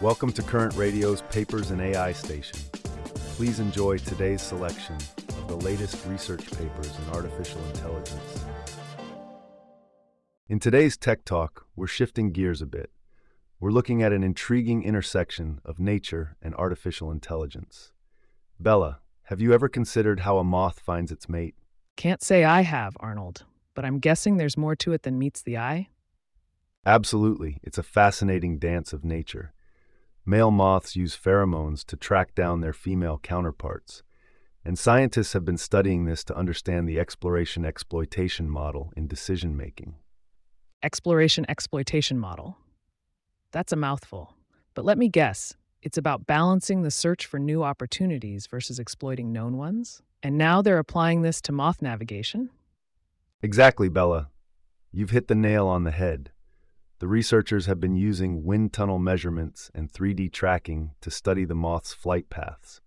Welcome to Current Radio's Papers and AI station. Please enjoy today's selection of the latest research papers in artificial intelligence. In today's Tech Talk, we're shifting gears a bit. We're looking at an intriguing intersection of nature and artificial intelligence. Bella, have you ever considered how a moth finds its mate? Can't say I have, Arnold, but I'm guessing there's more to it than meets the eye. Absolutely, it's a fascinating dance of nature. Male moths use pheromones to track down their female counterparts, and scientists have been studying this to understand the exploration exploitation model in decision making. Exploration exploitation model. That's a mouthful. But let me guess it's about balancing the search for new opportunities versus exploiting known ones? And now they're applying this to moth navigation? Exactly, Bella. You've hit the nail on the head. The researchers have been using wind tunnel measurements and 3D tracking to study the moth's flight paths,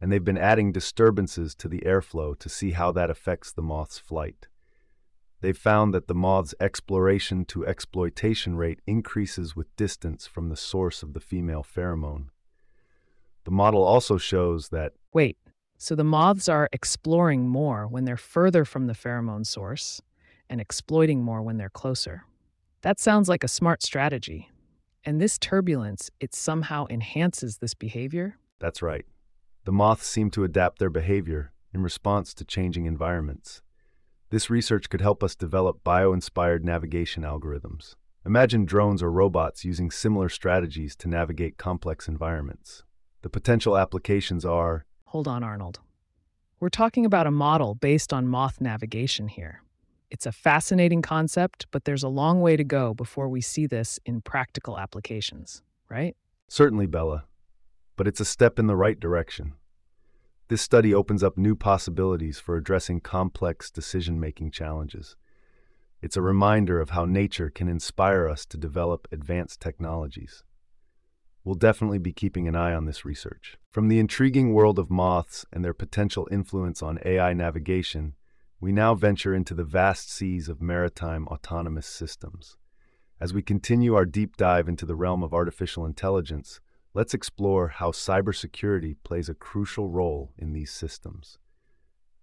and they've been adding disturbances to the airflow to see how that affects the moth's flight. They've found that the moth's exploration to exploitation rate increases with distance from the source of the female pheromone. The model also shows that. Wait, so the moths are exploring more when they're further from the pheromone source and exploiting more when they're closer. That sounds like a smart strategy. And this turbulence, it somehow enhances this behavior? That's right. The moths seem to adapt their behavior in response to changing environments. This research could help us develop bio inspired navigation algorithms. Imagine drones or robots using similar strategies to navigate complex environments. The potential applications are. Hold on, Arnold. We're talking about a model based on moth navigation here. It's a fascinating concept, but there's a long way to go before we see this in practical applications, right? Certainly, Bella. But it's a step in the right direction. This study opens up new possibilities for addressing complex decision making challenges. It's a reminder of how nature can inspire us to develop advanced technologies. We'll definitely be keeping an eye on this research. From the intriguing world of moths and their potential influence on AI navigation we now venture into the vast seas of maritime autonomous systems. As we continue our deep dive into the realm of artificial intelligence, let's explore how cybersecurity plays a crucial role in these systems.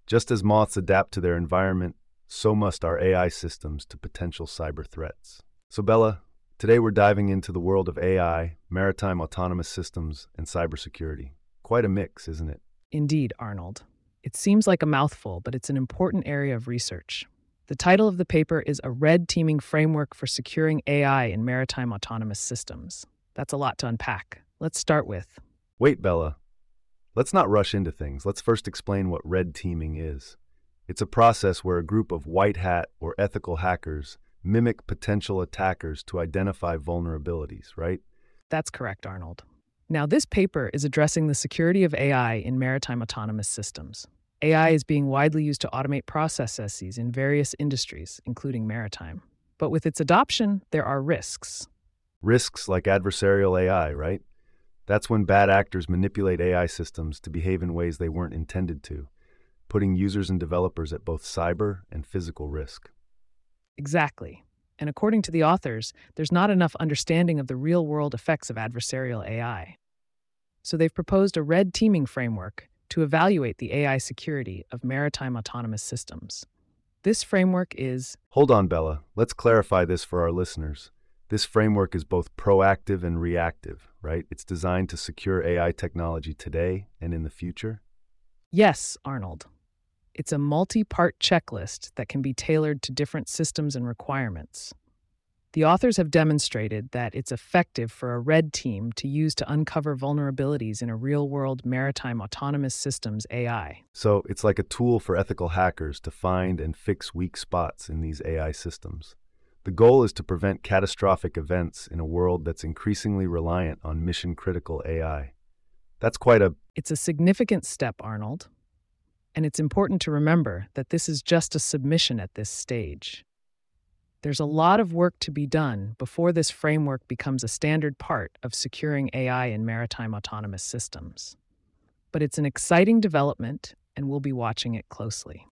Just as moths adapt to their environment, so must our AI systems to potential cyber threats. So, Bella, today we're diving into the world of AI, maritime autonomous systems, and cybersecurity. Quite a mix, isn't it? Indeed, Arnold. It seems like a mouthful, but it's an important area of research. The title of the paper is A Red Teaming Framework for Securing AI in Maritime Autonomous Systems. That's a lot to unpack. Let's start with. Wait, Bella. Let's not rush into things. Let's first explain what red teaming is. It's a process where a group of white hat or ethical hackers mimic potential attackers to identify vulnerabilities, right? That's correct, Arnold. Now, this paper is addressing the security of AI in maritime autonomous systems. AI is being widely used to automate processes in various industries, including maritime. But with its adoption, there are risks. Risks like adversarial AI, right? That's when bad actors manipulate AI systems to behave in ways they weren't intended to, putting users and developers at both cyber and physical risk. Exactly. And according to the authors, there's not enough understanding of the real world effects of adversarial AI. So they've proposed a red teaming framework to evaluate the AI security of maritime autonomous systems. This framework is. Hold on, Bella. Let's clarify this for our listeners. This framework is both proactive and reactive, right? It's designed to secure AI technology today and in the future? Yes, Arnold. It's a multi part checklist that can be tailored to different systems and requirements. The authors have demonstrated that it's effective for a red team to use to uncover vulnerabilities in a real world maritime autonomous systems AI. So it's like a tool for ethical hackers to find and fix weak spots in these AI systems. The goal is to prevent catastrophic events in a world that's increasingly reliant on mission critical AI. That's quite a. It's a significant step, Arnold. And it's important to remember that this is just a submission at this stage. There's a lot of work to be done before this framework becomes a standard part of securing AI in maritime autonomous systems. But it's an exciting development, and we'll be watching it closely.